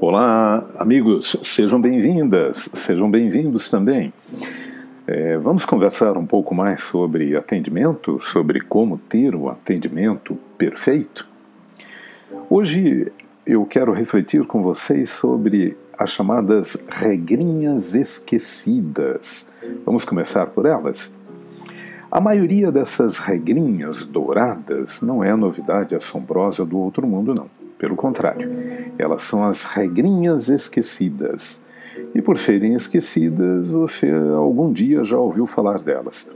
Olá, amigos, sejam bem-vindas, sejam bem-vindos também. É, vamos conversar um pouco mais sobre atendimento, sobre como ter o atendimento perfeito. Hoje eu quero refletir com vocês sobre as chamadas regrinhas esquecidas. Vamos começar por elas? A maioria dessas regrinhas douradas não é novidade assombrosa do outro mundo, não. Pelo contrário, elas são as regrinhas esquecidas. E por serem esquecidas, você algum dia já ouviu falar delas.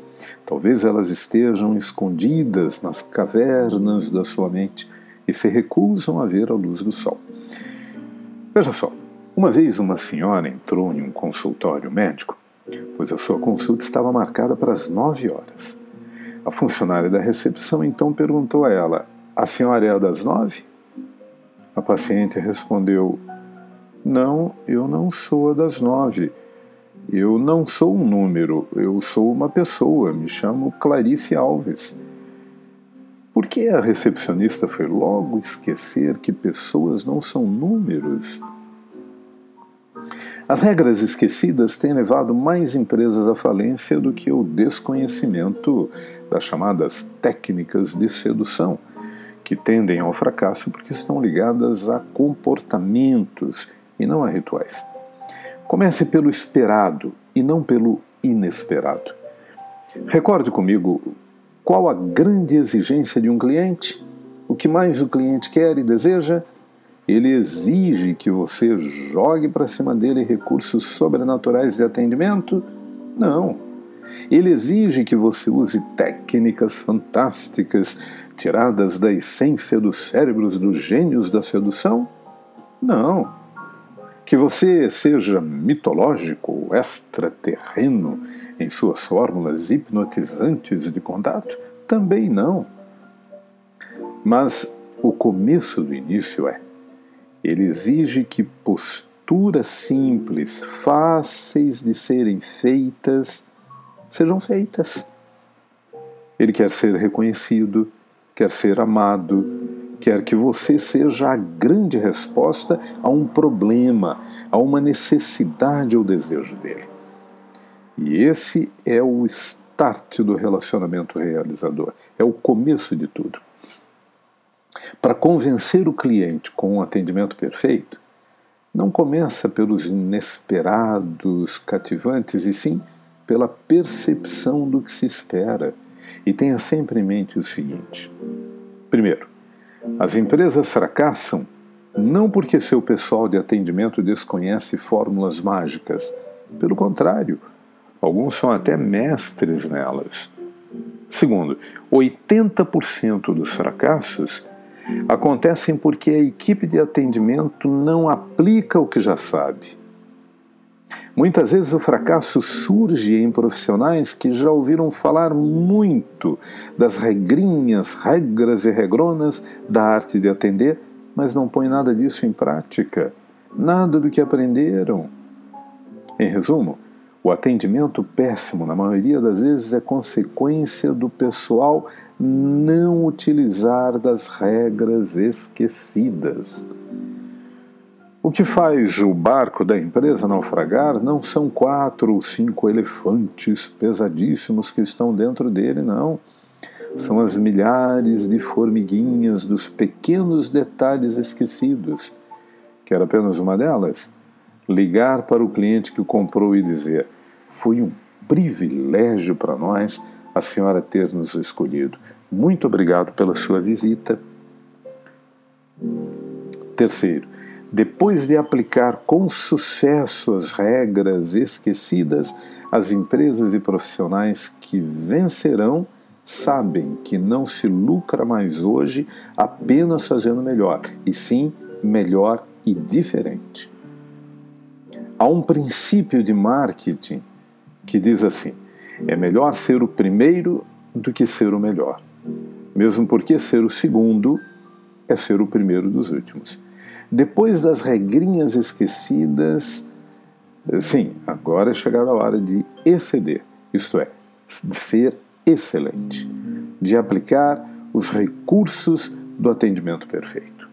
Talvez elas estejam escondidas nas cavernas da sua mente e se recusam a ver a luz do sol. Veja só, uma vez uma senhora entrou em um consultório médico, pois a sua consulta estava marcada para as nove horas. A funcionária da recepção então perguntou a ela: A senhora é a das nove? A paciente respondeu: Não, eu não sou a das nove. Eu não sou um número, eu sou uma pessoa, me chamo Clarice Alves. Por que a recepcionista foi logo esquecer que pessoas não são números? As regras esquecidas têm levado mais empresas à falência do que o desconhecimento das chamadas técnicas de sedução que tendem ao fracasso porque estão ligadas a comportamentos e não a rituais. Comece pelo esperado e não pelo inesperado. Recorde comigo qual a grande exigência de um cliente, o que mais o cliente quer e deseja. Ele exige que você jogue para cima dele recursos sobrenaturais de atendimento? Não. Ele exige que você use técnicas fantásticas tiradas da essência dos cérebros dos gênios da sedução? Não. Que você seja mitológico extraterreno em suas fórmulas hipnotizantes de contato? Também não. Mas o começo do início é: ele exige que posturas simples, fáceis de serem feitas, sejam feitas. Ele quer ser reconhecido, quer ser amado, quer que você seja a grande resposta a um problema, a uma necessidade ou desejo dele. E esse é o start do relacionamento realizador, é o começo de tudo. Para convencer o cliente com um atendimento perfeito, não começa pelos inesperados cativantes, e sim pela percepção do que se espera e tenha sempre em mente o seguinte: primeiro, as empresas fracassam não porque seu pessoal de atendimento desconhece fórmulas mágicas. Pelo contrário, alguns são até mestres nelas. Segundo, 80% dos fracassos acontecem porque a equipe de atendimento não aplica o que já sabe Muitas vezes o fracasso surge em profissionais que já ouviram falar muito das regrinhas, regras e regronas da arte de atender, mas não põem nada disso em prática, nada do que aprenderam. Em resumo, o atendimento péssimo, na maioria das vezes, é consequência do pessoal não utilizar das regras esquecidas. O que faz o barco da empresa naufragar não são quatro ou cinco elefantes pesadíssimos que estão dentro dele, não. São as milhares de formiguinhas dos pequenos detalhes esquecidos. Quer apenas uma delas? Ligar para o cliente que comprou e dizer: Foi um privilégio para nós a senhora ter nos escolhido. Muito obrigado pela sua visita. Terceiro, depois de aplicar com sucesso as regras esquecidas, as empresas e profissionais que vencerão sabem que não se lucra mais hoje apenas fazendo melhor, e sim melhor e diferente. Há um princípio de marketing que diz assim: é melhor ser o primeiro do que ser o melhor, mesmo porque ser o segundo é ser o primeiro dos últimos. Depois das regrinhas esquecidas, sim, agora é chegada a hora de exceder, isto é, de ser excelente, de aplicar os recursos do atendimento perfeito.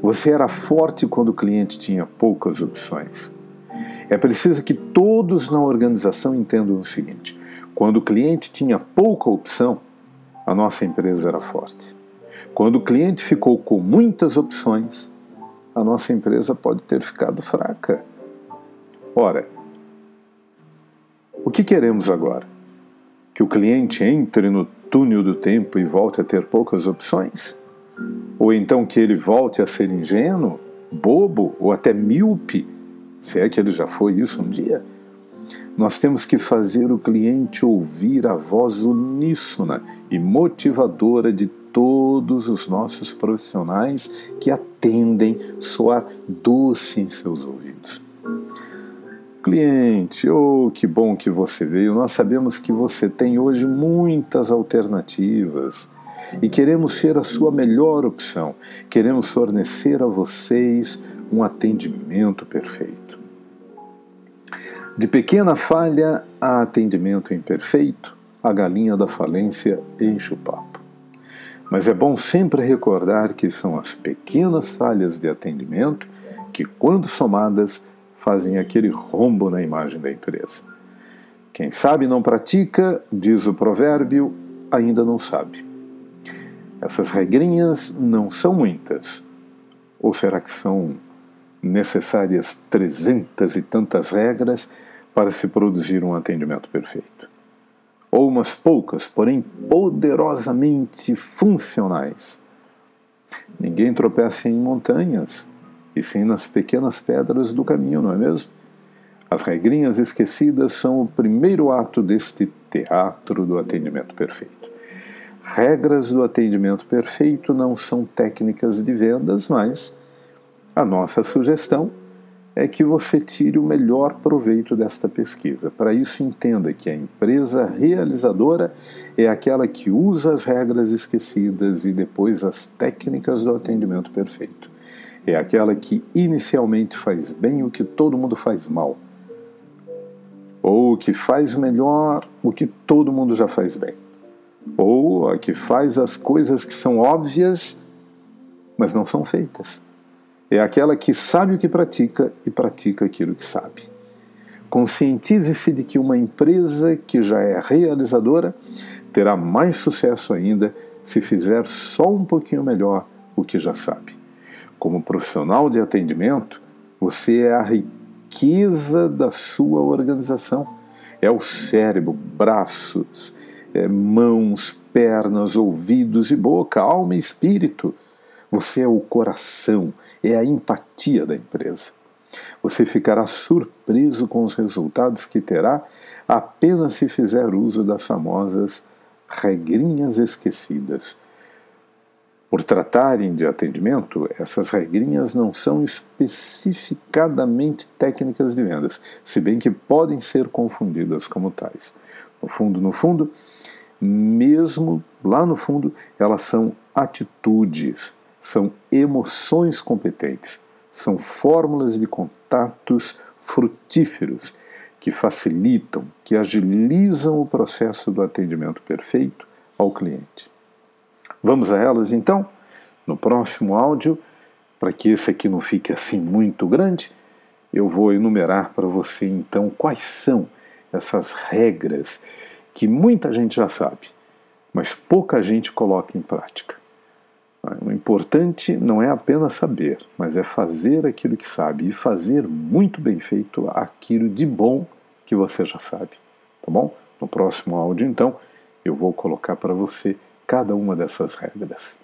Você era forte quando o cliente tinha poucas opções. É preciso que todos na organização entendam o seguinte: quando o cliente tinha pouca opção, a nossa empresa era forte. Quando o cliente ficou com muitas opções, a nossa empresa pode ter ficado fraca. Ora, o que queremos agora? Que o cliente entre no túnel do tempo e volte a ter poucas opções? Ou então que ele volte a ser ingênuo, bobo ou até míope, se é que ele já foi isso um dia? Nós temos que fazer o cliente ouvir a voz uníssona e motivadora de todos os nossos profissionais que atendem soar doce em seus ouvidos. Cliente, oh, que bom que você veio. Nós sabemos que você tem hoje muitas alternativas e queremos ser a sua melhor opção. Queremos fornecer a vocês um atendimento perfeito. De pequena falha a atendimento imperfeito, a galinha da falência enche o papo. Mas é bom sempre recordar que são as pequenas falhas de atendimento que, quando somadas, fazem aquele rombo na imagem da empresa. Quem sabe não pratica, diz o provérbio, ainda não sabe. Essas regrinhas não são muitas. Ou será que são necessárias trezentas e tantas regras para se produzir um atendimento perfeito? Ou umas poucas, porém poderosamente funcionais? Ninguém tropeça em montanhas, e sim nas pequenas pedras do caminho, não é mesmo? As regrinhas esquecidas são o primeiro ato deste teatro do atendimento perfeito. Regras do atendimento perfeito não são técnicas de vendas, mas a nossa sugestão é que você tire o melhor proveito desta pesquisa. Para isso, entenda que a empresa realizadora é aquela que usa as regras esquecidas e depois as técnicas do atendimento perfeito é aquela que inicialmente faz bem o que todo mundo faz mal, ou que faz melhor o que todo mundo já faz bem, ou a que faz as coisas que são óbvias, mas não são feitas. É aquela que sabe o que pratica e pratica aquilo que sabe. Conscientize-se de que uma empresa que já é realizadora terá mais sucesso ainda se fizer só um pouquinho melhor o que já sabe. Como profissional de atendimento, você é a riqueza da sua organização. É o cérebro, braços, é, mãos, pernas, ouvidos e boca, alma e espírito. Você é o coração, é a empatia da empresa. Você ficará surpreso com os resultados que terá apenas se fizer uso das famosas regrinhas esquecidas por tratarem de atendimento, essas regrinhas não são especificadamente técnicas de vendas, se bem que podem ser confundidas como tais. No fundo, no fundo, mesmo lá no fundo, elas são atitudes, são emoções competentes, são fórmulas de contatos frutíferos que facilitam, que agilizam o processo do atendimento perfeito ao cliente. Vamos a elas então? No próximo áudio, para que esse aqui não fique assim muito grande, eu vou enumerar para você então quais são essas regras que muita gente já sabe, mas pouca gente coloca em prática. Importante não é apenas saber, mas é fazer aquilo que sabe e fazer muito bem feito aquilo de bom que você já sabe. Tá bom? No próximo áudio, então, eu vou colocar para você cada uma dessas regras.